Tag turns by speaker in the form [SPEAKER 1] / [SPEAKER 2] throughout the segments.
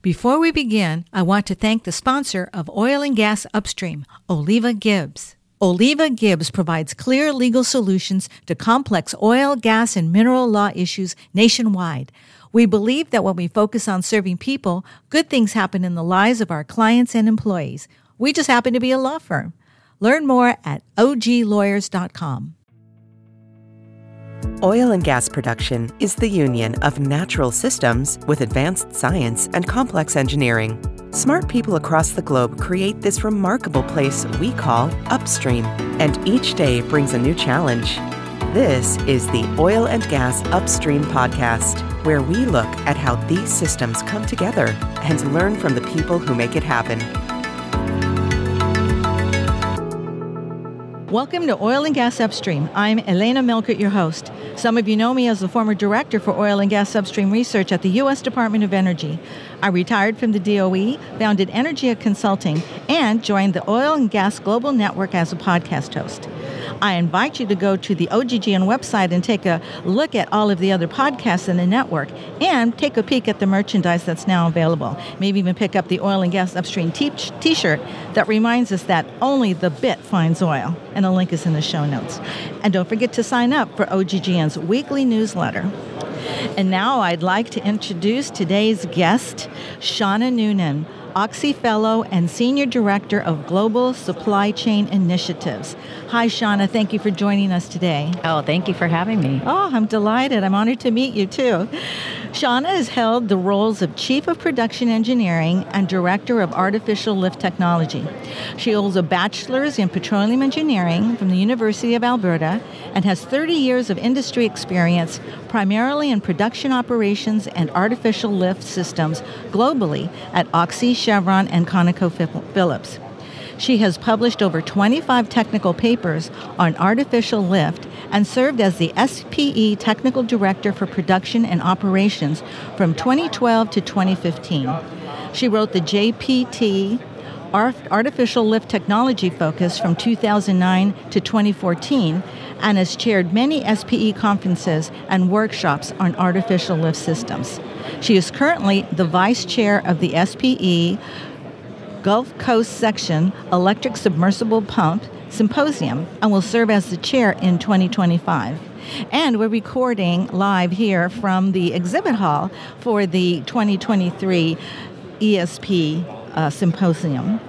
[SPEAKER 1] Before we begin, I want to thank the sponsor of Oil and Gas Upstream, Oliva Gibbs. Oliva Gibbs provides clear legal solutions to complex oil, gas, and mineral law issues nationwide. We believe that when we focus on serving people, good things happen in the lives of our clients and employees. We just happen to be a law firm. Learn more at oglawyers.com.
[SPEAKER 2] Oil and gas production is the union of natural systems with advanced science and complex engineering. Smart people across the globe create this remarkable place we call upstream, and each day brings a new challenge. This is the Oil and Gas Upstream Podcast, where we look at how these systems come together and learn from the people who make it happen.
[SPEAKER 1] Welcome to Oil and Gas Upstream. I'm Elena Melchert, your host. Some of you know me as the former director for oil and gas upstream research at the U.S. Department of Energy. I retired from the DOE, founded Energia Consulting, and joined the Oil and Gas Global Network as a podcast host. I invite you to go to the OGGN website and take a look at all of the other podcasts in the network and take a peek at the merchandise that's now available. Maybe even pick up the Oil and Gas Upstream t shirt that reminds us that only the bit finds oil. And a link is in the show notes. And don't forget to sign up for OGGN's weekly newsletter. And now I'd like to introduce today's guest, Shauna Noonan. Oxy Fellow and Senior Director of Global Supply Chain Initiatives. Hi, Shauna. Thank you for joining us today.
[SPEAKER 3] Oh, thank you for having me.
[SPEAKER 1] Oh, I'm delighted. I'm honored to meet you, too. Shauna has held the roles of Chief of Production Engineering and Director of Artificial Lift Technology. She holds a bachelor's in petroleum engineering from the University of Alberta and has 30 years of industry experience, primarily in production operations and artificial lift systems globally at Oxy, Chevron, and ConocoPhillips. She has published over 25 technical papers on artificial lift and served as the SPE Technical Director for Production and Operations from 2012 to 2015. She wrote the JPT Artificial Lift Technology Focus from 2009 to 2014 and has chaired many SPE conferences and workshops on artificial lift systems. She is currently the vice chair of the SPE Gulf Coast Section Electric Submersible Pump Symposium and will serve as the chair in 2025. And we're recording live here from the exhibit hall for the 2023 ESP uh, Symposium.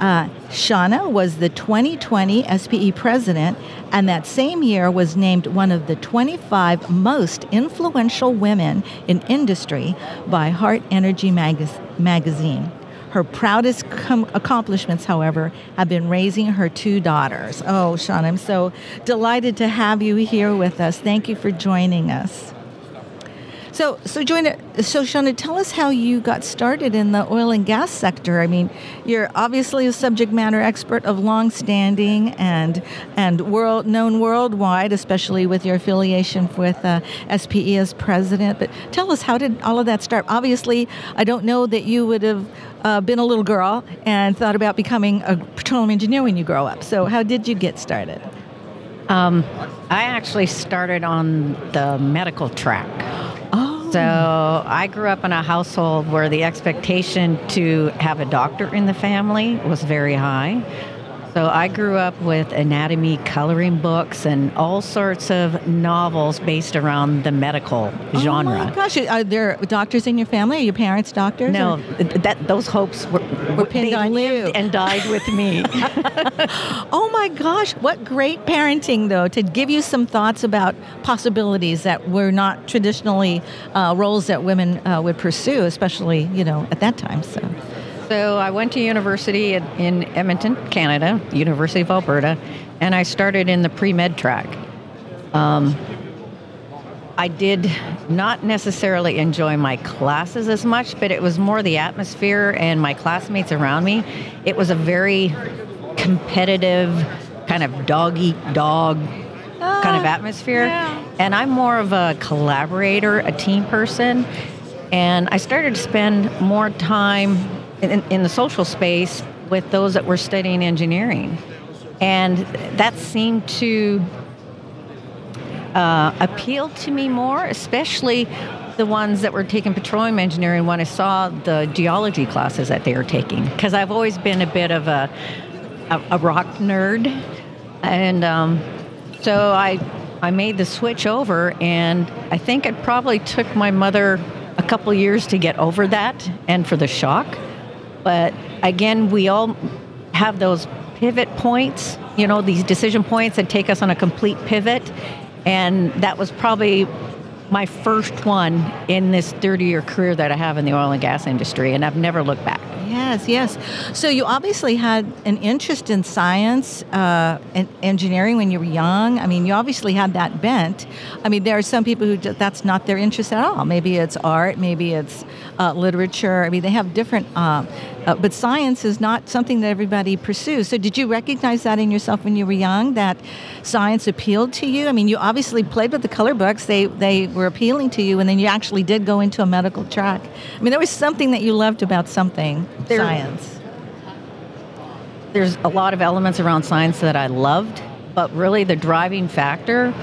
[SPEAKER 1] Uh, Shauna was the 2020 SPE president, and that same year was named one of the 25 most influential women in industry by Hart Energy magazine. Her proudest com- accomplishments, however, have been raising her two daughters. Oh, Sean, I'm so delighted to have you here with us. Thank you for joining us. So, so Joanna, so Shauna, tell us how you got started in the oil and gas sector. I mean, you're obviously a subject matter expert of long standing and and world known worldwide, especially with your affiliation with uh, SPE as president. But tell us, how did all of that start? Obviously, I don't know that you would have uh, been a little girl and thought about becoming a petroleum engineer when you grow up. So, how did you get started?
[SPEAKER 3] Um, I actually started on the medical track. So I grew up in a household where the expectation to have a doctor in the family was very high. So I grew up with anatomy coloring books and all sorts of novels based around the medical genre.
[SPEAKER 1] Oh my gosh, are there doctors in your family? Are your parents doctors?
[SPEAKER 3] No, that those hopes were,
[SPEAKER 1] were pinned on you
[SPEAKER 3] and died with me.
[SPEAKER 1] oh my gosh, what great parenting though to give you some thoughts about possibilities that were not traditionally uh, roles that women uh, would pursue, especially you know at that time. So.
[SPEAKER 3] So I went to university in Edmonton, Canada, University of Alberta, and I started in the pre-med track. Um, I did not necessarily enjoy my classes as much, but it was more the atmosphere and my classmates around me. It was a very competitive, kind of dog eat dog kind of ah, atmosphere.
[SPEAKER 1] Yeah.
[SPEAKER 3] And I'm more of a collaborator, a team person. And I started to spend more time in, in the social space with those that were studying engineering. And that seemed to uh, appeal to me more, especially the ones that were taking petroleum engineering when I saw the geology classes that they were taking because I've always been a bit of a a, a rock nerd, and um, so I I made the switch over, and I think it probably took my mother a couple years to get over that and for the shock. But again, we all have those pivot points, you know, these decision points that take us on a complete pivot. And that was probably my first one in this 30 year career that I have in the oil and gas industry, and I've never looked back.
[SPEAKER 1] Yes, yes. So you obviously had an interest in science uh, and engineering when you were young. I mean, you obviously had that bent. I mean, there are some people who that's not their interest at all. Maybe it's art, maybe it's uh, literature. I mean, they have different. Uh, uh, but science is not something that everybody pursues. So, did you recognize that in yourself when you were young? That science appealed to you? I mean, you obviously played with the color books; they they were appealing to you, and then you actually did go into a medical track. I mean, there was something that you loved about something there, science.
[SPEAKER 3] There's a lot of elements around science that I loved, but really the driving factor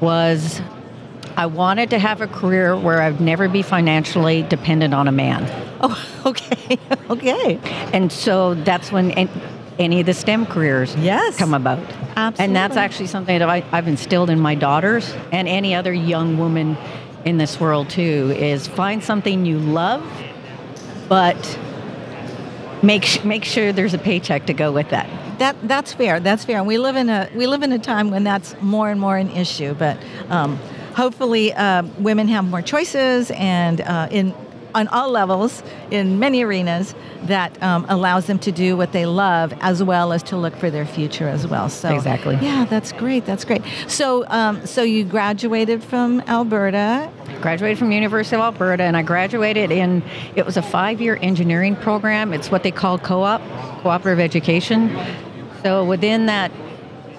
[SPEAKER 3] was I wanted to have a career where I'd never be financially dependent on a man.
[SPEAKER 1] Oh, okay, okay.
[SPEAKER 3] And so that's when any of the STEM careers
[SPEAKER 1] yes.
[SPEAKER 3] come about.
[SPEAKER 1] Absolutely.
[SPEAKER 3] And that's actually something that I, I've instilled in my daughters and any other young woman in this world too is find something you love, but make make sure there's a paycheck to go with that.
[SPEAKER 1] That that's fair. That's fair. And we live in a we live in a time when that's more and more an issue. But um, hopefully, uh, women have more choices and uh, in on all levels in many arenas that um, allows them to do what they love as well as to look for their future as well. So
[SPEAKER 3] exactly,
[SPEAKER 1] yeah, that's great. That's great. So, um, so you graduated from Alberta.
[SPEAKER 3] Graduated from University of Alberta, and I graduated in. It was a five-year engineering program. It's what they call co-op, cooperative education. So within that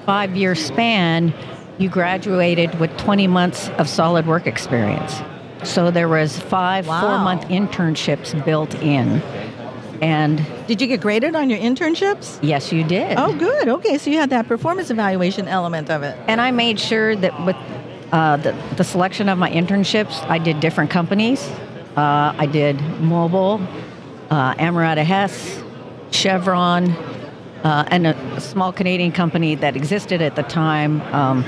[SPEAKER 3] five-year span, you graduated with 20 months of solid work experience. So there was five wow. four-month internships built in. And
[SPEAKER 1] did you get graded on your internships?
[SPEAKER 3] Yes, you did.
[SPEAKER 1] Oh, good. Okay, so you had that performance evaluation element of it.
[SPEAKER 3] And I made sure that with uh, the, the, selection of my internships, I did different companies. Uh, I did Mobil, uh, Amerada Hess, Chevron, uh, and a, a, small Canadian company that existed at the time. Um,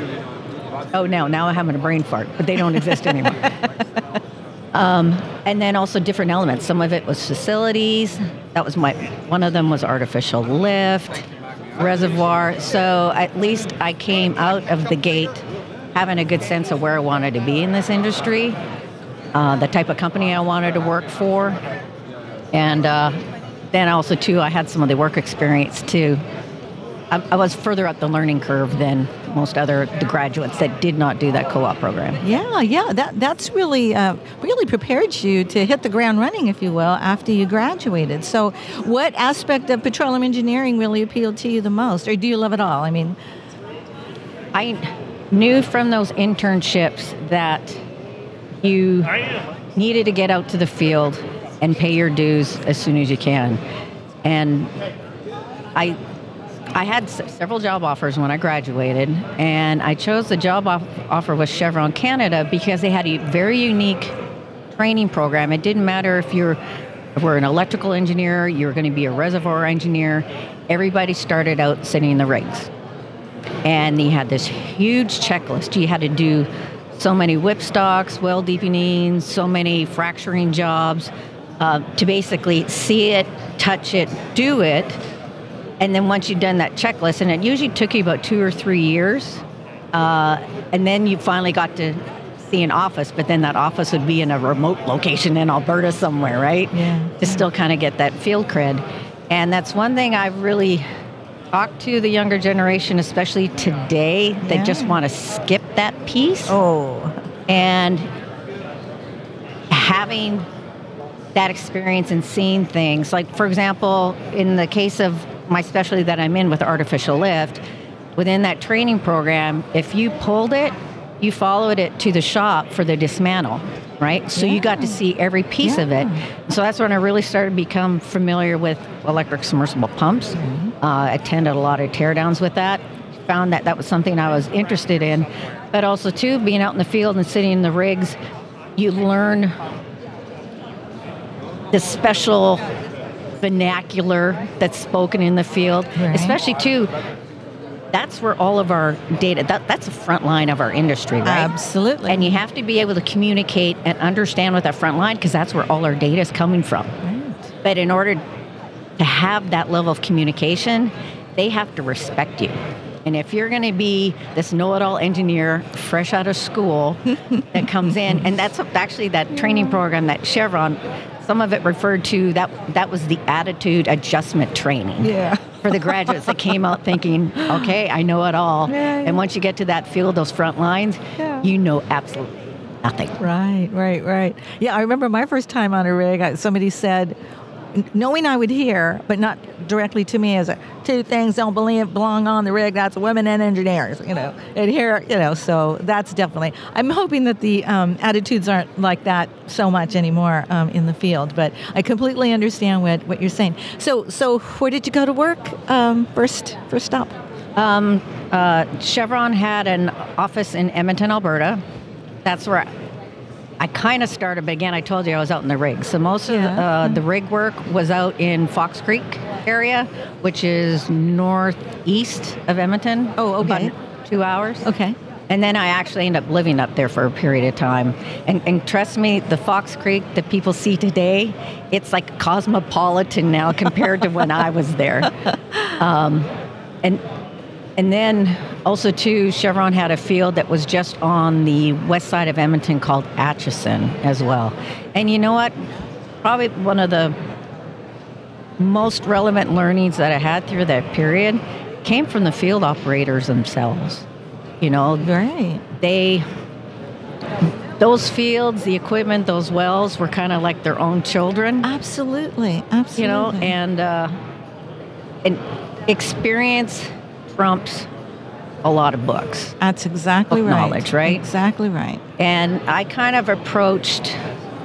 [SPEAKER 3] oh, now now I'm having a brain fart, but they don't exist anymore. Um, and then also different elements. Some of it was facilities. That was my one of them was artificial lift, reservoir. So at least I came out of the gate having a good sense of where I wanted to be in this industry, uh, the type of company I wanted to work for, and uh, then also too I had some of the work experience too I, I was further up the learning curve than most other the graduates that did not do that co-op program.
[SPEAKER 1] Yeah, yeah, that that's really uh, really prepared you to hit the ground running, if you will, after you graduated. So, what aspect of petroleum engineering really appealed to you the most, or do you love it all? I mean,
[SPEAKER 3] I knew from those internships that you needed to get out to the field and pay your dues as soon as you can, and I I had several job offers when I graduated, and I chose the job off- offer with Chevron Canada because they had a very unique training program. It didn't matter if you're were an electrical engineer, you were going to be a reservoir engineer. Everybody started out sitting in the rigs, and they had this huge checklist. You had to do so many whipstocks, well deepenings, so many fracturing jobs uh, to basically see it, touch it, do it and then once you've done that checklist, and it usually took you about two or three years, uh, and then you finally got to see an office, but then that office would be in a remote location in Alberta somewhere, right?
[SPEAKER 1] Yeah.
[SPEAKER 3] To still kind of get that field cred. And that's one thing I've really talked to the younger generation, especially today, that yeah. just want to skip that piece.
[SPEAKER 1] Oh.
[SPEAKER 3] And having that experience and seeing things, like, for example, in the case of my specialty that I'm in with artificial lift, within that training program, if you pulled it, you followed it to the shop for the dismantle, right? So yeah. you got to see every piece yeah. of it. So that's when I really started to become familiar with electric submersible pumps. Mm-hmm. Uh, attended a lot of teardowns with that. Found that that was something I was interested in, but also too being out in the field and sitting in the rigs. you learn the special vernacular that's spoken in the field,
[SPEAKER 1] Right.
[SPEAKER 3] especially too. That's where all of our data. That, that's the front line of our industry, right?
[SPEAKER 1] Absolutely.
[SPEAKER 3] And you have to be able to communicate and understand with that front line because that's where all our data is coming from.
[SPEAKER 1] Right.
[SPEAKER 3] But in order to have that level of communication, they have to respect you. And if you're going to be this know-it-all engineer fresh out of school that comes in, and that's actually that training program that Chevron, some of it referred to that that was the attitude adjustment training
[SPEAKER 1] Yeah.
[SPEAKER 3] for the graduates that came out thinking, okay, I know it all.
[SPEAKER 1] Yeah, yeah.
[SPEAKER 3] And once you get to that field, those front lines,
[SPEAKER 1] Yeah.
[SPEAKER 3] you know absolutely nothing.
[SPEAKER 1] Right, right, right. Yeah, I remember my first time on a rig. Somebody said, knowing I would hear, but not directly to me, as a, two things don't believe belong on the rig. That's women and engineers. You know, and here, you know. So that's definitely. I'm hoping that the um, attitudes aren't like that so much anymore um, in the field. But I completely understand what, what you're saying. So, so where did you go to work um, first? First stop.
[SPEAKER 3] Um, uh, Chevron had an office in Edmonton, Alberta. That's where I, kind of started. But again, I told you I was out in the rig. So most of the, uh, the rig work was out in Fox Creek area, which is northeast of Edmonton.
[SPEAKER 1] Oh, okay.
[SPEAKER 3] About two hours.
[SPEAKER 1] Okay.
[SPEAKER 3] And then I actually ended up living up there for a period of time. And, and trust me, the Fox Creek that people see today, it's like cosmopolitan now compared to when I was there. Um, and and then also too, Chevron had a field that was just on the west side of Edmonton called Acheson as well. And you know what? Probably one of the most relevant learnings that I had through that period came from the field operators themselves. You know,
[SPEAKER 1] Right.
[SPEAKER 3] they those fields, the equipment, those wells were kind of like their own children,
[SPEAKER 1] Absolutely. Absolutely.
[SPEAKER 3] you know, and uh, and experience trumps a lot of books.
[SPEAKER 1] That's exactly right.
[SPEAKER 3] knowledge, right?
[SPEAKER 1] Exactly right.
[SPEAKER 3] And I kind of approached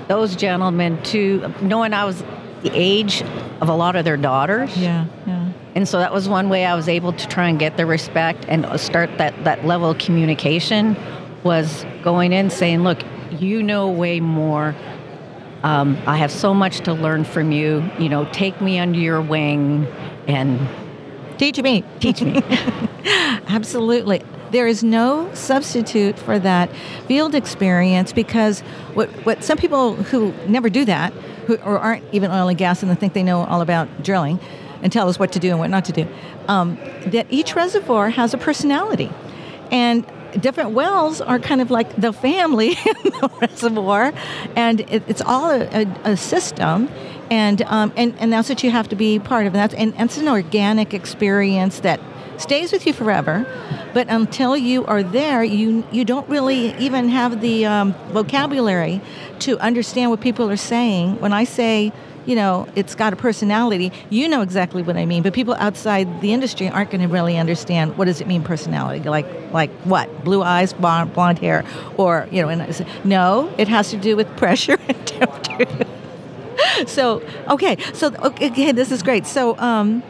[SPEAKER 3] those gentlemen to knowing I was the age of a lot of their daughters.
[SPEAKER 1] Yeah, yeah.
[SPEAKER 3] And so that was one way I was able to try and get their respect and start that, that level of communication was going in saying, look, you know way more. Um, I have so much to learn from you. You know, take me under your wing and
[SPEAKER 1] Teach me.
[SPEAKER 3] teach me.
[SPEAKER 1] Absolutely. There is no substitute for that field experience because what, what some people who never do that, who or aren't even oil and gas and they think they know all about drilling and tell us what to do and what not to do, um, that each reservoir has a personality. And different wells are kind of like the family in the reservoir, and it, it's all a, a, a system. And, um, and and that's what you have to be part of. And that's and that's an organic experience that stays with you forever. But until you are there, you you don't really even have the um, vocabulary to understand what people are saying. When I say, you know, it's got a personality, you know exactly what I mean. But people outside the industry aren't going to really understand what does it mean personality. Like like what? Blue eyes, blonde, blonde hair, or you know? And I say, no, it has to do with pressure and temperature. so okay, so okay, this is great. So, um,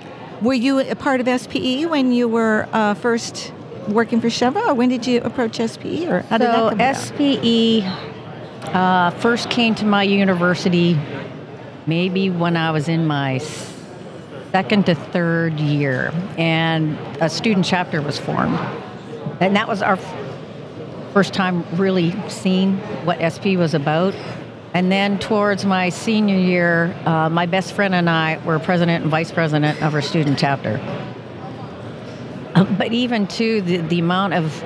[SPEAKER 1] were you a part of SPE when you were uh, first working for Chevron, or when did you approach SPE, or how did that
[SPEAKER 3] so
[SPEAKER 1] come about?
[SPEAKER 3] SPE uh, first came to my university maybe when I was in my second to third year, and a student chapter was formed, and that was our first time really seeing what SP was about. And then towards my senior year, uh, my best friend and I were president and vice president of our student chapter. Uh, but even to the, the amount of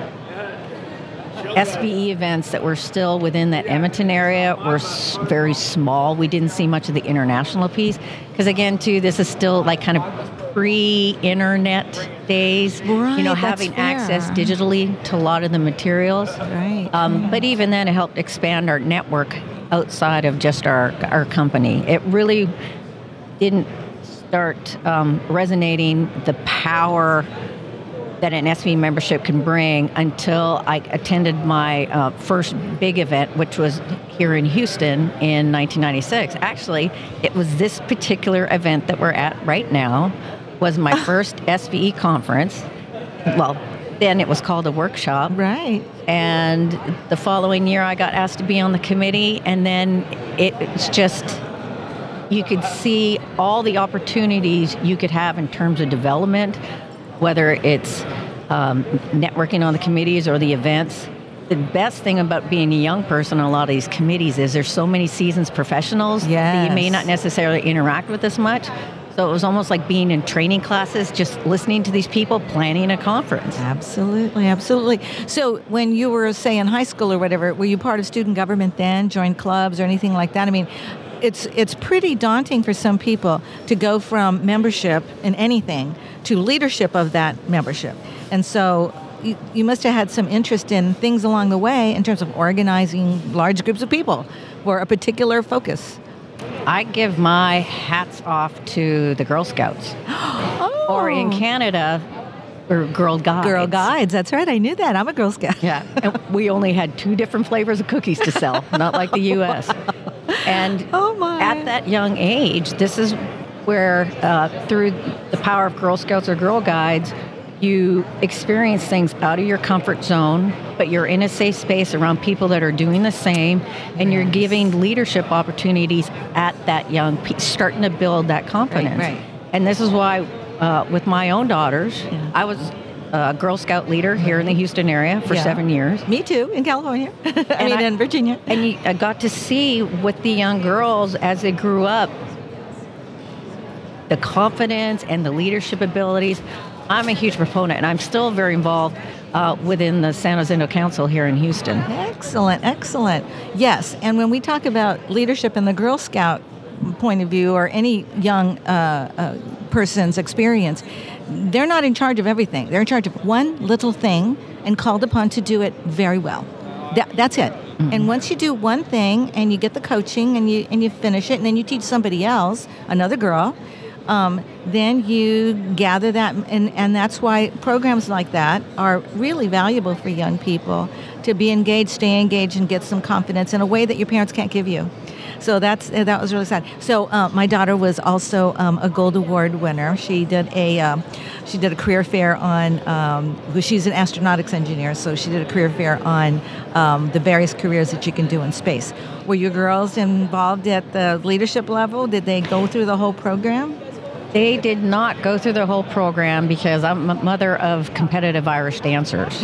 [SPEAKER 3] SPE events that were still within that Edmonton area were s- very small. We didn't see much of the international piece because, again, too, this is still like kind of pre-internet days.
[SPEAKER 1] Right,
[SPEAKER 3] you
[SPEAKER 1] know,
[SPEAKER 3] having access digitally to a lot of the materials.
[SPEAKER 1] Right.
[SPEAKER 3] Um, but even then, it helped expand our network outside of just our our company. It really didn't start um, resonating the power that an SPE membership can bring until I attended my uh, first big event, which was here in Houston in 1996. Actually, it was this particular event that we're at right now was my first SPE conference. Well, then it was called a workshop.
[SPEAKER 1] Right.
[SPEAKER 3] And the following year, I got asked to be on the committee, and then it, it's just you could see all the opportunities you could have in terms of development, whether it's um, networking on the committees or the events. The best thing about being a young person on a lot of these committees is there's so many seasons professionals that you may not necessarily interact with as much. So it was almost like being in training classes, just listening to these people planning a conference.
[SPEAKER 1] Absolutely, absolutely. So, when you were, say, in high school or whatever, were you part of student government then? Joined clubs or anything like that? I mean, it's it's pretty daunting for some people to go from membership in anything to leadership of that membership, and so. You, you must have had some interest in things along the way in terms of organizing large groups of people for a particular focus.
[SPEAKER 3] I give my hats off to the Girl Scouts.
[SPEAKER 1] Oh,
[SPEAKER 3] Or in oh. Canada, or Girl Guides.
[SPEAKER 1] Girl Guides. That's right. I knew that. I'm a Girl Scout.
[SPEAKER 3] Yeah. And we only had two different flavors of cookies to sell, not like the US. And
[SPEAKER 1] Oh, my.
[SPEAKER 3] at that young age, this is where, uh, through the power of Girl Scouts or Girl Guides, you experience things out of your comfort zone, but you're in a safe space around people that are doing the same, and you're giving leadership opportunities at that young, pe- starting to build that confidence.
[SPEAKER 1] right.
[SPEAKER 3] And this is why, uh, with my own daughters,
[SPEAKER 1] Yeah.
[SPEAKER 3] I was a Girl Scout leader here in the Houston area for
[SPEAKER 1] Yeah.
[SPEAKER 3] seven years.
[SPEAKER 1] Me too, in California. I
[SPEAKER 3] And
[SPEAKER 1] mean,
[SPEAKER 3] I-
[SPEAKER 1] in Virginia.
[SPEAKER 3] And you, I got to see with the young girls as they grew up the confidence and the leadership abilities. I'm a huge proponent, and I'm still very involved uh, within the San Jacinto Council here in Houston.
[SPEAKER 1] Excellent, excellent. Yes, and when we talk about leadership in the Girl Scout point of view or any young uh, uh, person's experience, they're not in charge of everything. They're in charge of one little thing and called upon to do it very well. That, that's it. And once you do one thing and you get the coaching and you and you finish it, and then you teach somebody else, another girl, um, then you gather that, and, and that's why programs like that are really valuable for young people to be engaged, stay engaged, and get some confidence in a way that your parents can't give you. So that's uh, that was really sad. So uh, my daughter was also um, a gold award winner. She did a um, she did a career fair on. Um, she's an astronautics engineer, so she did a career fair on um, the various careers that you can do in space. Were your girls involved at the leadership level? Did they go through the whole program?
[SPEAKER 3] They did not go through the whole program because I'm a mother of competitive Irish dancers.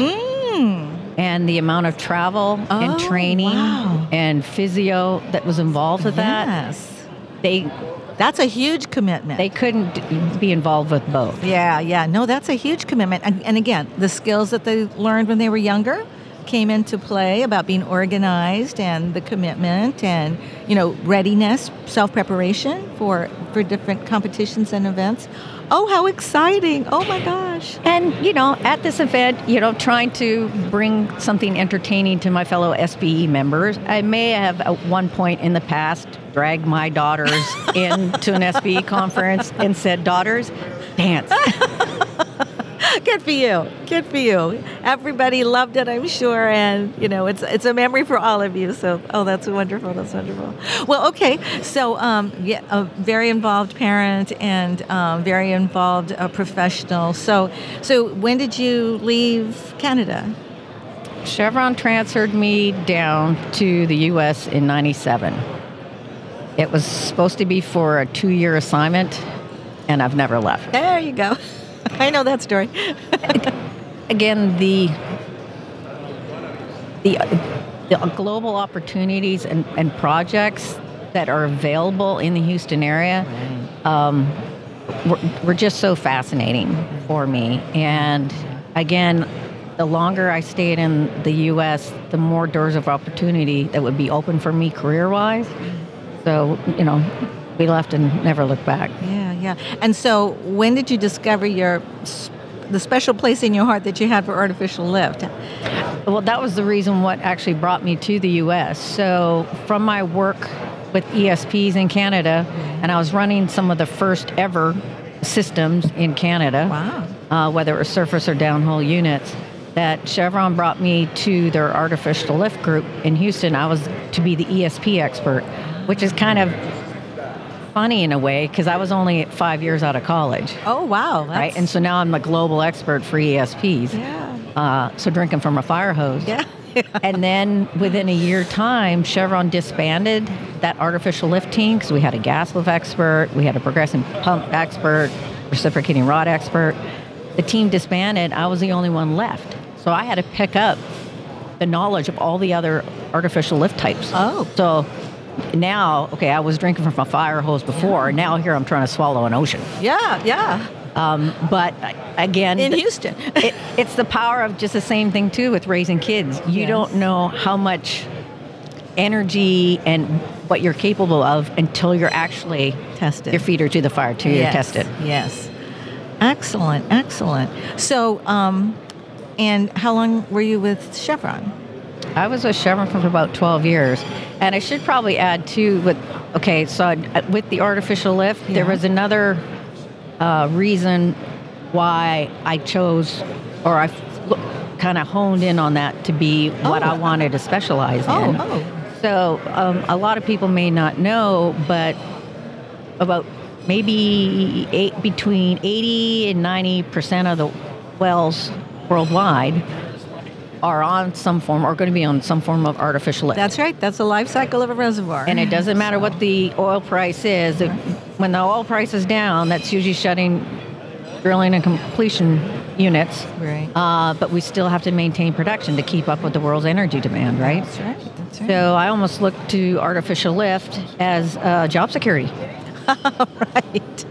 [SPEAKER 3] And the amount of travel.
[SPEAKER 1] Oh,
[SPEAKER 3] and training
[SPEAKER 1] wow.
[SPEAKER 3] and physio that was involved with that,
[SPEAKER 1] Yes,
[SPEAKER 3] they
[SPEAKER 1] that's a huge commitment.
[SPEAKER 3] they couldn't be involved with both.
[SPEAKER 1] Yeah, yeah. No, that's a huge commitment. And, and again, the skills that they learned when they were younger came into play about being organized and the commitment and, you know, readiness, self-preparation for for different competitions and events. Oh, how exciting. Oh my gosh.
[SPEAKER 3] And, you know, at this event, you know, trying to bring something entertaining to my fellow SPE members, I may have at one point in the past dragged my daughters into an SPE conference and said, daughters, dance.
[SPEAKER 1] Good for you. Good for you. Everybody loved it, I'm sure, and you know it's it's a memory for all of you. So, oh, that's wonderful. That's wonderful. Well, okay. So, um, yeah, a very involved parent and um, very involved uh, professional. So, so when did you leave Canada?
[SPEAKER 3] Chevron transferred me down to the U.S. in 97. It was supposed to be for a two year assignment, and I've never left.
[SPEAKER 1] There you go. I know that story.
[SPEAKER 3] again the the, the global opportunities and, and projects that are available in the Houston area um, were, were just so fascinating for me. And again, the longer I stayed in the U.S., the more doors of opportunity that would be open for me career-wise. So you know, we left and never looked back.
[SPEAKER 1] Yeah, yeah. And so, when did you discover your the special place in your heart that you had for artificial lift?
[SPEAKER 3] Well, that was the reason what actually brought me to the U.S. So, from my work with ESPs in Canada, and I was running some of the first ever systems in Canada,
[SPEAKER 1] Wow.
[SPEAKER 3] uh, whether it was surface or downhole units, that Chevron brought me to their artificial lift group in Houston. I was to be the ESP expert, which is kind of funny in a way because I was only five years out of college.
[SPEAKER 1] Oh, wow.
[SPEAKER 3] Right, and so now I'm a global expert for ESPs.
[SPEAKER 1] Yeah,
[SPEAKER 3] Uh, so drinking from a fire hose.
[SPEAKER 1] Yeah.
[SPEAKER 3] and then within a year time, Chevron disbanded that artificial lift team because we had a gas lift expert, we had a progressive pump expert, reciprocating rod expert. The team disbanded. I was the only one left. So I had to pick up the knowledge of all the other artificial lift types.
[SPEAKER 1] Oh.
[SPEAKER 3] So now, okay, I was drinking from a fire hose before. Now here I'm trying to swallow an ocean.
[SPEAKER 1] Yeah, yeah.
[SPEAKER 3] Um, but uh, again,
[SPEAKER 1] In Houston.
[SPEAKER 3] it, it's the power of just the same thing too with raising kids. You
[SPEAKER 1] Yes.
[SPEAKER 3] don't know how much energy and what you're capable of until you're actually
[SPEAKER 1] Tested.
[SPEAKER 3] your feet are to the fire till you're tested.
[SPEAKER 1] Yes. Excellent, excellent. So, um, and how long were you with Chevron?
[SPEAKER 3] I was with Chevron for about 12 years. And I should probably add too with okay, so I- with the artificial lift, there was another uh, reason why I chose or I kind of honed in on that to be what
[SPEAKER 1] Oh.
[SPEAKER 3] I wanted to specialize
[SPEAKER 1] Oh,
[SPEAKER 3] in.
[SPEAKER 1] oh.
[SPEAKER 3] So um, a lot of people may not know, but about maybe eight, between 80 and 90 percent of the wells worldwide are on some form or going to be on some form of artificial lift.
[SPEAKER 1] That's right. That's the life cycle of a reservoir.
[SPEAKER 3] and it doesn't matter what the oil price is. If- When the oil price is down, that's usually shutting drilling and completion units.
[SPEAKER 1] Right.
[SPEAKER 3] Uh, but we still have to maintain production to keep up with the world's energy demand, right?
[SPEAKER 1] That's right. That's right.
[SPEAKER 3] So I almost look to artificial lift as uh, job security.
[SPEAKER 1] right.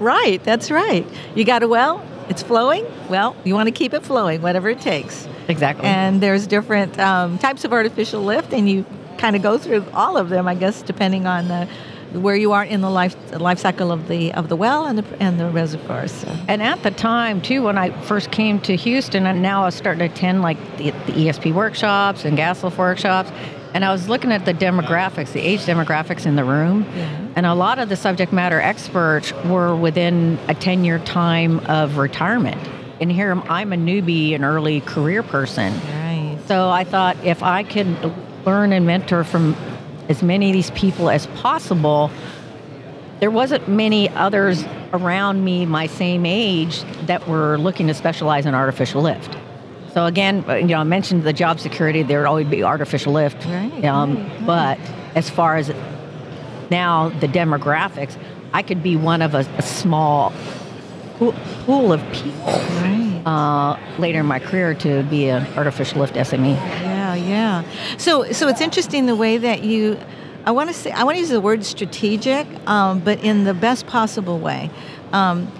[SPEAKER 1] Right. That's right. You got a well. It's flowing. Well, you want to keep it flowing, whatever it takes.
[SPEAKER 3] Exactly.
[SPEAKER 1] And there's different um, types of artificial lift, and you kind of go through all of them, I guess, depending on the where you are in the life life cycle of the of the well and the and the reservoir. So.
[SPEAKER 3] And at the time, too, when I first came to Houston, and now I was starting to attend like the, the ESP workshops and gas lift workshops, and I was looking at the demographics, the age demographics in the room,
[SPEAKER 1] Yeah.
[SPEAKER 3] and a lot of the subject matter experts were within a 10 year time of retirement. And here I'm- a newbie, an early career person.
[SPEAKER 1] Right.
[SPEAKER 3] So I thought if I could learn and mentor from as many of these people as possible, there wasn't many others around me my same age that were looking to specialize in artificial lift. So again, uh, you know, I mentioned the job security. There would always be artificial lift.
[SPEAKER 1] Right,
[SPEAKER 3] Um,
[SPEAKER 1] right, right.
[SPEAKER 3] But as far as now the demographics, I could be one of a, a small pool, of people
[SPEAKER 1] Right.
[SPEAKER 3] uh, later in my career to be an artificial lift. SME.
[SPEAKER 1] Yeah, yeah. So, so it's interesting the way that you. I want to say I want to use the word strategic, um, but in the best possible way. Um,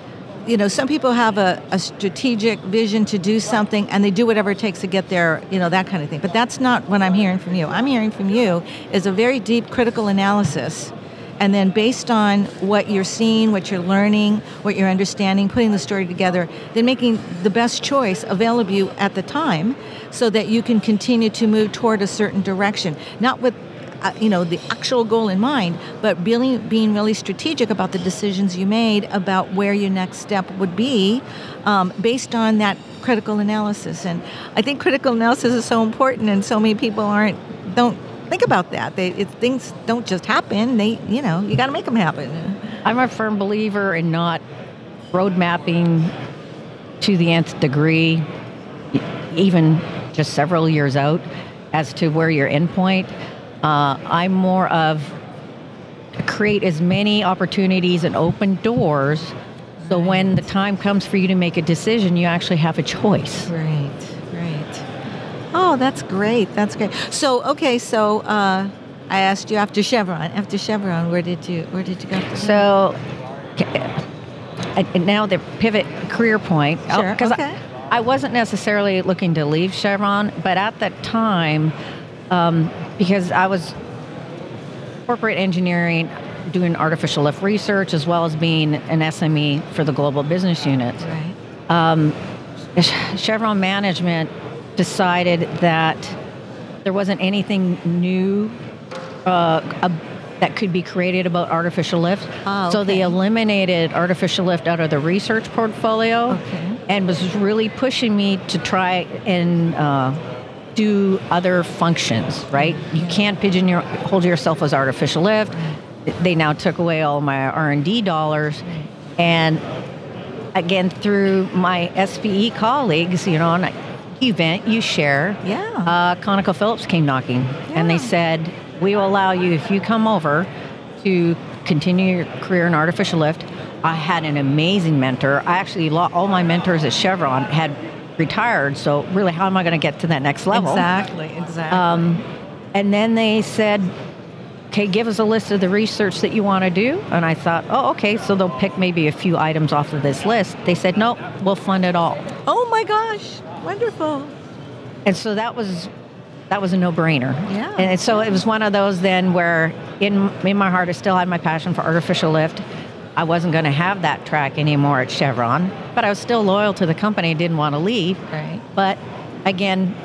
[SPEAKER 1] you know, some people have a, a strategic vision to do something, and they do whatever it takes to get there. You know, that kind of thing. But that's not what I'm hearing from you. I'm hearing from you is a very deep critical analysis. And then, based on what you're seeing, what you're learning, what you're understanding, putting the story together, then making the best choice available to you at the time so that you can continue to move toward a certain direction. Not with uh, you know the actual goal in mind, but being being really strategic about the decisions you made about where your next step would be, um, based on that critical analysis. And I think critical analysis is so important, and so many people aren't don't think about that. They it, things don't just happen. They you know you got to make them happen.
[SPEAKER 3] I'm a firm believer in not road mapping to the nth degree, even just several years out, as to where your endpoint. Uh, I'm more of create as many opportunities and open doors, so when the time comes for you to make a decision, you actually have a choice.
[SPEAKER 1] Right, right. Oh, that's great. That's great. So, okay, so uh, I asked you after Chevron. After Chevron, where did you where did you go?
[SPEAKER 3] So, now the pivot career point.
[SPEAKER 1] Sure,
[SPEAKER 3] Because
[SPEAKER 1] okay.
[SPEAKER 3] I, I wasn't necessarily looking to leave Chevron, but at that time, um, because I was corporate engineering, doing artificial lift research, as well as being an SME for the global business unit.
[SPEAKER 1] right.
[SPEAKER 3] Um, Chevron management decided that there wasn't anything new uh, ab- that could be created about artificial lift.
[SPEAKER 1] Ah,
[SPEAKER 3] So they eliminated artificial lift out of the research portfolio
[SPEAKER 1] Okay.
[SPEAKER 3] and was really pushing me to try and uh, do other functions, right? You can't pigeonhole yourself as artificial lift. They now took away all my R&D dollars and again through my SPE colleagues, you know, and I, you vent, you share.
[SPEAKER 1] Yeah.
[SPEAKER 3] Uh, ConocoPhillips came knocking, and they said, "We will allow you if you come over to continue your career in artificial lift." I had an amazing mentor. I actually all my mentors at Chevron had retired, so really, how am I going to get to that next level?
[SPEAKER 1] Exactly. Exactly.
[SPEAKER 3] Um, and then they said, okay, give us a list of the research that you want to do. And I thought, oh, okay, so they'll pick maybe a few items off of this list. They said, no, we'll fund it all.
[SPEAKER 1] oh my gosh. Wonderful.
[SPEAKER 3] And so that was that was a no-brainer.
[SPEAKER 1] Yeah.
[SPEAKER 3] And so it was one of those then where in in my heart I still had my passion for artificial lift. I wasn't going to have that track anymore at Chevron, but I was still loyal to the company, didn't want to leave.
[SPEAKER 1] Right.
[SPEAKER 3] But again,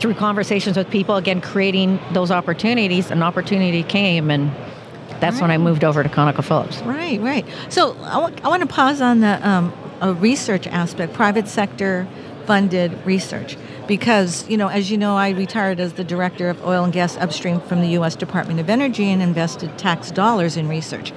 [SPEAKER 3] through conversations with people, again, creating those opportunities, an opportunity came, and that's when I moved over to ConocoPhillips.
[SPEAKER 1] Right, right. So I want to pause on the um, a research aspect, private sector funded research, because you know, as you know, I retired as the director of oil and gas upstream from the U.S. Department of Energy and invested tax dollars in research.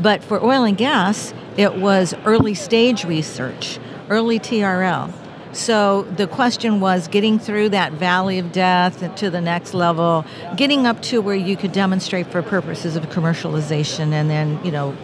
[SPEAKER 1] But for oil and gas, it was early stage research, early TRL. So the question was getting through that valley of death to the next level, getting up to where you could demonstrate for purposes of commercialization, and then you know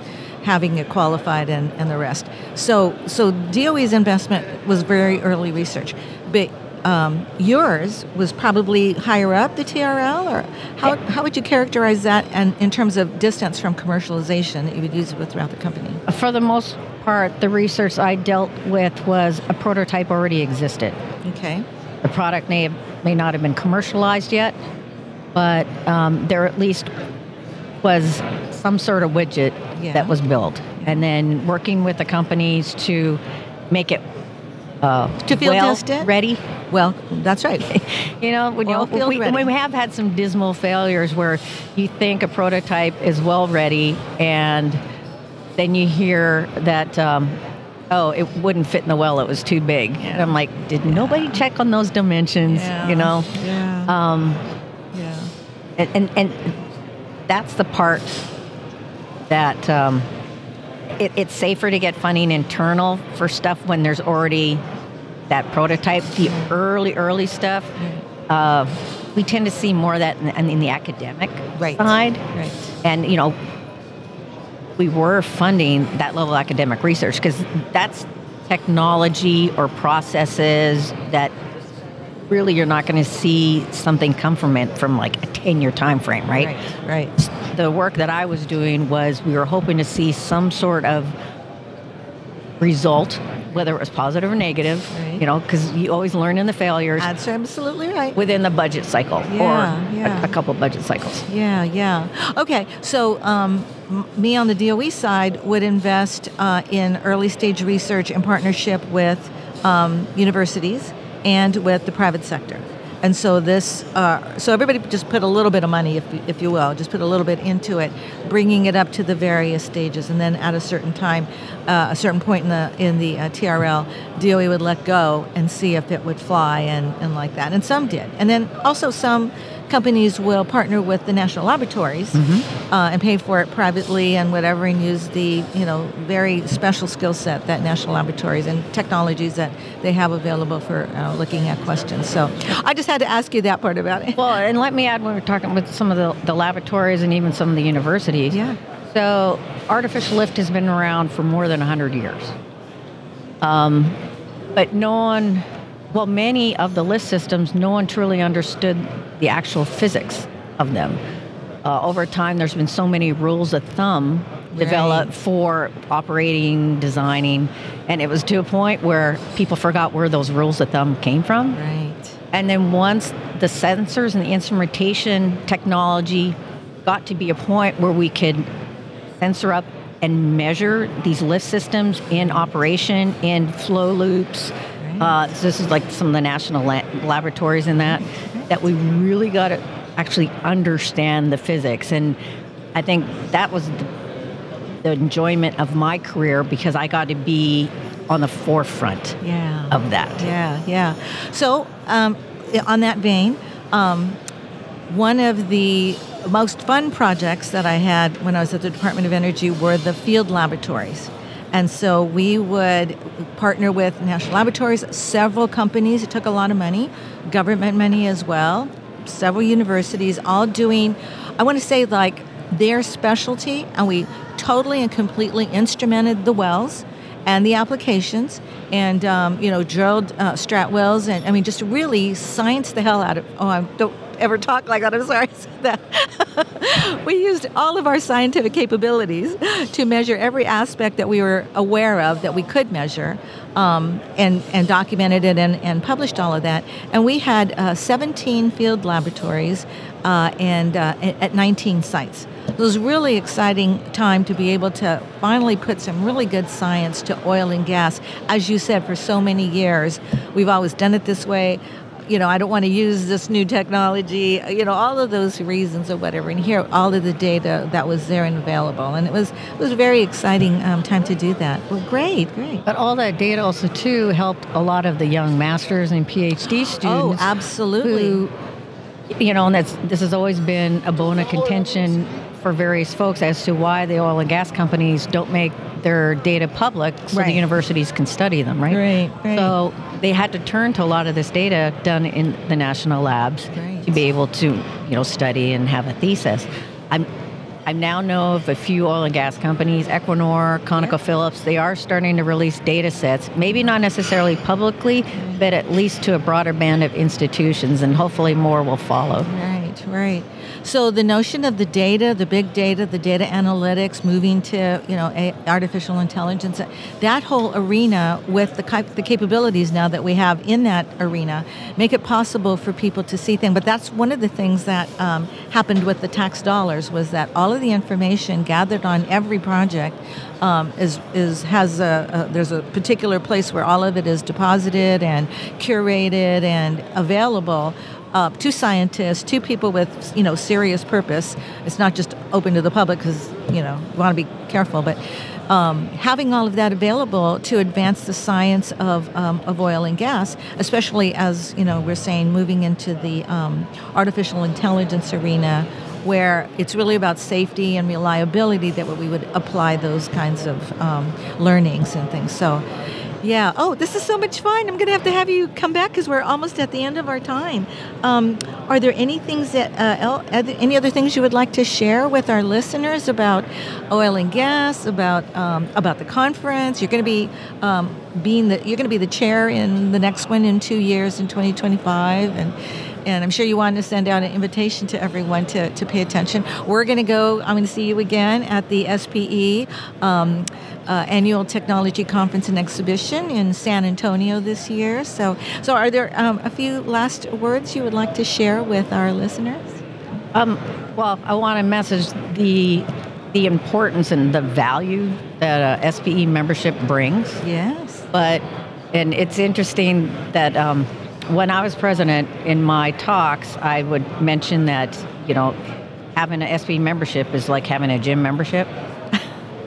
[SPEAKER 1] having it qualified and, and the rest. So so DOE's investment was very early research, but um, yours was probably higher up the TRL, or how, how would you characterize that and in terms of distance from commercialization that you would use it with throughout the company?
[SPEAKER 3] For the most part, the research I dealt with was a prototype already existed.
[SPEAKER 1] Okay.
[SPEAKER 3] The product may, may not have been commercialized yet, but um, there at least was some sort of widget
[SPEAKER 1] Yeah.
[SPEAKER 3] that was built. And then working with the companies to make it uh,
[SPEAKER 1] To field
[SPEAKER 3] well
[SPEAKER 1] test it?
[SPEAKER 3] ready.
[SPEAKER 1] Well, that's right.
[SPEAKER 3] You know, when
[SPEAKER 1] Well,
[SPEAKER 3] you,
[SPEAKER 1] field
[SPEAKER 3] we, we have had some dismal failures where you think a prototype is well ready and then you hear that, um, oh, it wouldn't fit in the well, it was too big. And I'm like, did nobody check on those dimensions? You know?
[SPEAKER 1] Yeah.
[SPEAKER 3] Um,
[SPEAKER 1] yeah.
[SPEAKER 3] and, and, and that's the part that um, it, it's safer to get funding internal for stuff when there's already that prototype. The early, early stuff, uh, we tend to see more of that in, in the academic
[SPEAKER 1] Right.
[SPEAKER 3] side.
[SPEAKER 1] Right.
[SPEAKER 3] And, you know, we were funding that level of academic research because that's technology or processes that really you're not going to see something come from it from like a 10 year time frame, right?
[SPEAKER 1] Right. Right.
[SPEAKER 3] The work that I was doing was we were hoping to see some sort of result, whether it was positive or negative,
[SPEAKER 1] Right.
[SPEAKER 3] you know, because you always learn in the failures
[SPEAKER 1] That's absolutely right.
[SPEAKER 3] within the budget cycle
[SPEAKER 1] Yeah,
[SPEAKER 3] or
[SPEAKER 1] yeah.
[SPEAKER 3] A, a couple budget cycles.
[SPEAKER 1] Yeah, yeah. Okay, so um, me on the DOE side would invest uh, in early stage research in partnership with um, universities and with the private sector. And so this, uh, so everybody just put a little bit of money, if if you will, just put a little bit into it, bringing it up to the various stages, and then at a certain time, uh, a certain point in the in the uh, TRL, DOE would let go and see if it would fly and, and like that. And some did, and then also some companies will partner with the national laboratories uh, and pay for it privately and whatever, and use the you know very special skill set that national laboratories and technologies that they have available for uh, looking at questions. So I just had to ask you that part about it.
[SPEAKER 3] Well, and let me add when we're talking with some of the, the laboratories and even some of the universities.
[SPEAKER 1] Yeah.
[SPEAKER 3] So, artificial lift has been around for more than 100 years. Um, but no one, well, many of the lift systems, no one truly understood the actual physics of them. Uh, over time, there's been so many rules of thumb developed
[SPEAKER 1] Right.
[SPEAKER 3] for operating, designing, and it was to a point where people forgot where those rules of thumb came from.
[SPEAKER 1] Right.
[SPEAKER 3] And then once the sensors and the instrumentation technology got to be a point where we could sensor up and measure these lift systems in operation, in flow loops. Uh, so this is like some of the national la- laboratories in that, that we really got to actually understand the physics. And I think that was the, the enjoyment of my career because I got to be on the forefront
[SPEAKER 1] Yeah.
[SPEAKER 3] of that.
[SPEAKER 1] Yeah, yeah. So, um, on that vein, um, one of the most fun projects that I had when I was at the Department of Energy were the field laboratories. And so we would partner with national laboratories, several companies. It took a lot of money, government money as well, several universities, all doing, I want to say, like their specialty. And we totally and completely instrumented the wells and the applications and um, you know drilled uh, strat wells and I mean just really science the hell out of oh I don't ever talk like that I'm sorry I said that we used all of our scientific capabilities to measure every aspect that we were aware of that we could measure um, and and documented it and, and published all of that and we had uh, 17 field laboratories uh, and uh, at 19 sites it was really exciting time to be able to finally put some really good science to oil and gas. As you said, for so many years, we've always done it this way. You know, I don't want to use this new technology, you know, all of those reasons or whatever. And here, all of the data that was there and available. And it was it was a very exciting um, time to do that. Well, great, great.
[SPEAKER 3] But all that data also, too, helped a lot of the young masters and PhD students.
[SPEAKER 1] Oh, absolutely.
[SPEAKER 3] Who, you know, and that's this has always been a bone of contention for various folks as to why the oil and gas companies don't make their data public so
[SPEAKER 1] Right.
[SPEAKER 3] the universities can study them, right?
[SPEAKER 1] Right, right.
[SPEAKER 3] So they had to turn to a lot of this data done in the national labs to be able to, you know, study and have a thesis. I'm I now know of a few oil and gas companies, Equinor, ConocoPhillips, they are starting to release data sets, maybe not necessarily publicly, but at least to a broader band of institutions, and hopefully more will follow.
[SPEAKER 1] Right, right. So the notion of the data, the big data, the data analytics, moving to you know a, artificial intelligence, that whole arena with the the capabilities now that we have in that arena, make it possible for people to see things. But that's one of the things that um, happened with the tax dollars was that all of the information gathered on every project um, is is has a, a there's a particular place where all of it is deposited and curated and available uh, scientists, to people with you know serious purpose. It's not just open to the public because you know we want to be careful, but. Um, having all of that available to advance the science of, um, of oil and gas, especially as you know we're saying moving into the um, artificial intelligence arena, where it's really about safety and reliability that we would apply those kinds of um, learnings and things. So, yeah. Oh, this is so much fun. I'm going to have to have you come back because we're almost at the end of our time. Um, are there any things that, uh, el- any other things you would like to share with our listeners about oil and gas, about um, about the conference? You're going to be um, being the you're going to be the chair in the next one in two years in 2025, and and I'm sure you wanted to send out an invitation to everyone to, to pay attention. We're going to go, I'm going to see you again at the SPE um, uh, Annual Technology Conference and Exhibition in San Antonio this year. So, so are there um, a few last words you would like to share with our listeners?
[SPEAKER 3] Um, well, I want to message the the importance and the value that a SPE membership brings.
[SPEAKER 1] Yes.
[SPEAKER 3] But and it's interesting that um, when I was president, in my talks, I would mention that you know having an SPE membership is like having a gym membership.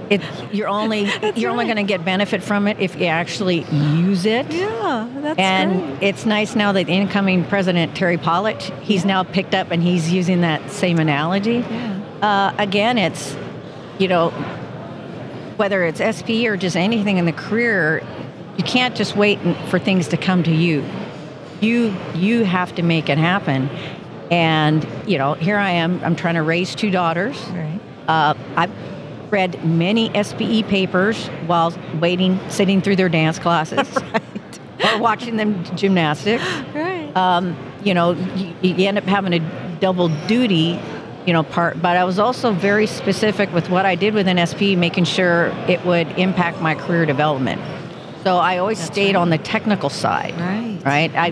[SPEAKER 3] It, you're only you're only going to get benefit from it if you actually use it.
[SPEAKER 1] Yeah, that's
[SPEAKER 3] And
[SPEAKER 1] great.
[SPEAKER 3] it's nice now that incoming president Terry Palisch, he's now picked up and he's using that same analogy.
[SPEAKER 1] Yeah.
[SPEAKER 3] Uh, again, it's you know whether it's SP or just anything in the career, you can't just wait for things to come to you. You you have to make it happen. And you know, here I am. I'm trying to raise two daughters.
[SPEAKER 1] Right.
[SPEAKER 3] Uh, I've read many SPE papers while waiting, sitting through their dance classes or watching them gymnastics.
[SPEAKER 1] Right.
[SPEAKER 3] Um, you know, you, you end up having a double duty, you know, part. But I was also very specific with what I did with an SP, making sure it would impact my career development. So I always stayed on the technical side.
[SPEAKER 1] Right.
[SPEAKER 3] Right. I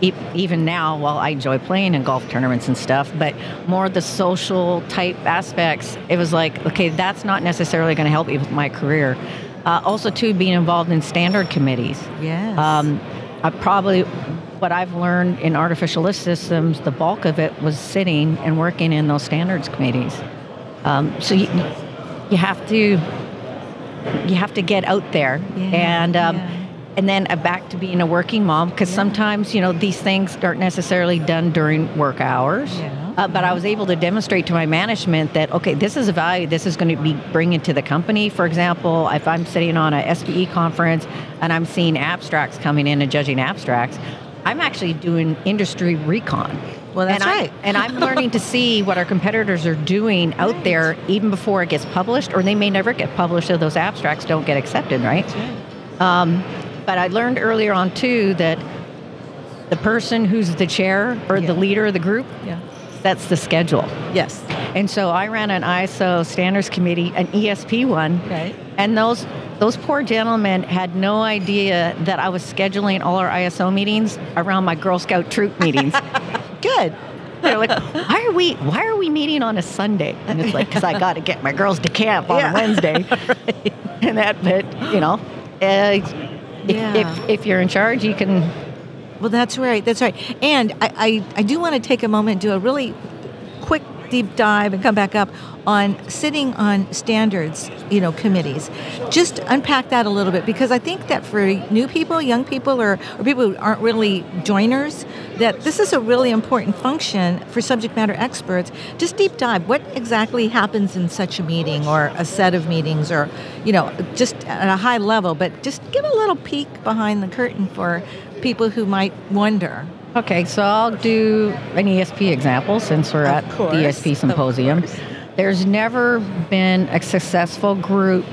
[SPEAKER 3] even now, while I enjoy playing in golf tournaments and stuff, but more the social type aspects, it was like, okay, that's not necessarily going to help me with my career. Uh, also, too, being involved in standard committees.
[SPEAKER 1] yes.
[SPEAKER 3] Um, I probably what I've learned in artificial lift systems, the bulk of it was sitting and working in those standards committees. Um, so you, you have to you have to get out there,
[SPEAKER 1] Yeah,
[SPEAKER 3] and um,
[SPEAKER 1] yeah.
[SPEAKER 3] And then back to being a working mom because sometimes you know these things aren't necessarily done during work hours.
[SPEAKER 1] Yeah.
[SPEAKER 3] Uh, but I was able to demonstrate to my management that okay, this is a value. This is going to be bringing to the company. For example, if I'm sitting on a SPE conference and I'm seeing abstracts coming in and judging abstracts, I'm actually doing industry recon.
[SPEAKER 1] Well, that's
[SPEAKER 3] and
[SPEAKER 1] right.
[SPEAKER 3] I, and I'm learning to see what our competitors are doing out there even before it gets published, or they may never get published, so those abstracts don't get accepted, right? Um, but I learned earlier on too that the person who's the chair or
[SPEAKER 1] Yeah.
[SPEAKER 3] the leader of the group
[SPEAKER 1] Yeah.
[SPEAKER 3] sets the schedule.
[SPEAKER 1] Yes.
[SPEAKER 3] And so I ran an ISO standards committee, an ESP one,
[SPEAKER 1] Right.
[SPEAKER 3] and those those poor gentlemen had no idea that I was scheduling all our ISO meetings around my Girl Scout troop meetings.
[SPEAKER 1] Good.
[SPEAKER 3] They're like, why are we why are we meeting on a Sunday? And it's like, because I got to get my girls to camp on
[SPEAKER 1] Yeah.
[SPEAKER 3] a Wednesday, and that. But you know, uh,
[SPEAKER 1] Yeah.
[SPEAKER 3] if if you're in charge, you can.
[SPEAKER 1] Well, that's right. That's right. And I, I, I do want to take a moment do a really quick deep dive and come back up on sitting on standards, you know, committees. Just unpack that a little bit because I think that for new people, young people, or, or people who aren't really joiners, that this is a really important function for subject matter experts. Just deep dive. What exactly happens in such a meeting or a set of meetings or, you know, just at a high level, but just give a little peek behind the curtain for people who might wonder.
[SPEAKER 3] Okay, so I'll do an ESP example since we're
[SPEAKER 1] Of
[SPEAKER 3] at
[SPEAKER 1] course,
[SPEAKER 3] the ESP symposium. There's never been a successful group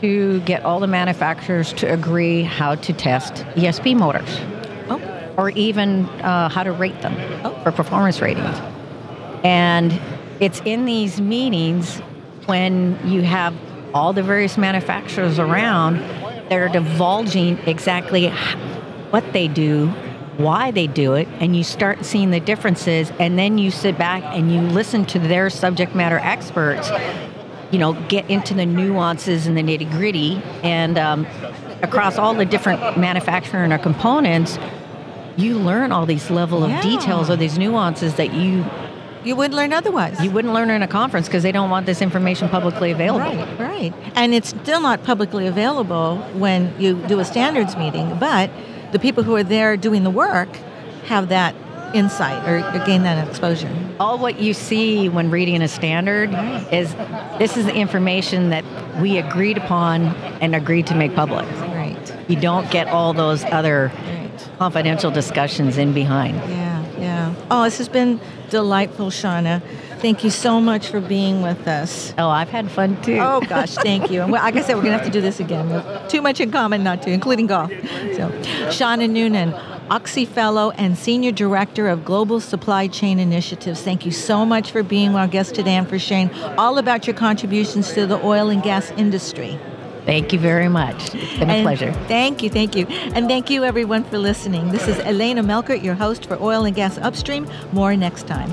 [SPEAKER 3] to get all the manufacturers to agree how to test ESP motors
[SPEAKER 1] Oh,
[SPEAKER 3] or even uh, how to rate them
[SPEAKER 1] Oh.
[SPEAKER 3] for performance ratings. And it's in these meetings when you have all the various manufacturers around that are divulging exactly what they do, why they do it, and you start seeing the differences, and then you sit back and you listen to their subject matter experts, you know, get into the nuances and the nitty gritty, and um, across all the different manufacturing or components, you learn all these level of
[SPEAKER 1] Yeah.
[SPEAKER 3] details or these nuances that you
[SPEAKER 1] you wouldn't learn otherwise.
[SPEAKER 3] you wouldn't learn in a conference because they don't want this information publicly available.
[SPEAKER 1] Right, right. And it's still not publicly available when you do a standards meeting, but the people who are there doing the work have that insight or, or gain that exposure.
[SPEAKER 3] All what you see when reading a standard is this is the information that we agreed upon and agreed to make public.
[SPEAKER 1] Right,
[SPEAKER 3] You don't get all those other
[SPEAKER 1] right.
[SPEAKER 3] confidential discussions in behind.
[SPEAKER 1] Yeah, yeah. Oh, this has been delightful, Shauna. Thank you so much for being with us.
[SPEAKER 3] Oh, I've had fun too.
[SPEAKER 1] Oh gosh, thank you. And well, like I said, we're gonna have to do this again. We have too much in common not to, including golf. So, Shauna Noonan, Oxy Fellow and Senior Director of Global Supply Chain Initiatives. Thank you so much for being our guest today and for sharing all about your contributions to the oil and gas industry.
[SPEAKER 3] Thank you very much. It's been a
[SPEAKER 1] And
[SPEAKER 3] pleasure.
[SPEAKER 1] Thank you, thank you. And thank you everyone for listening. This is Elena Melchert, your host for Oil and Gas Upstream. More next time.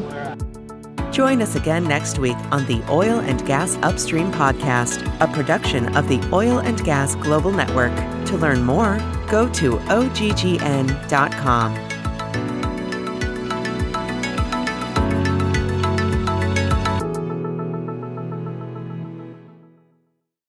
[SPEAKER 2] Join us again next week on the Oil and Gas Upstream Podcast, a production of the Oil and Gas Global Network. To learn more, go to oggn.com.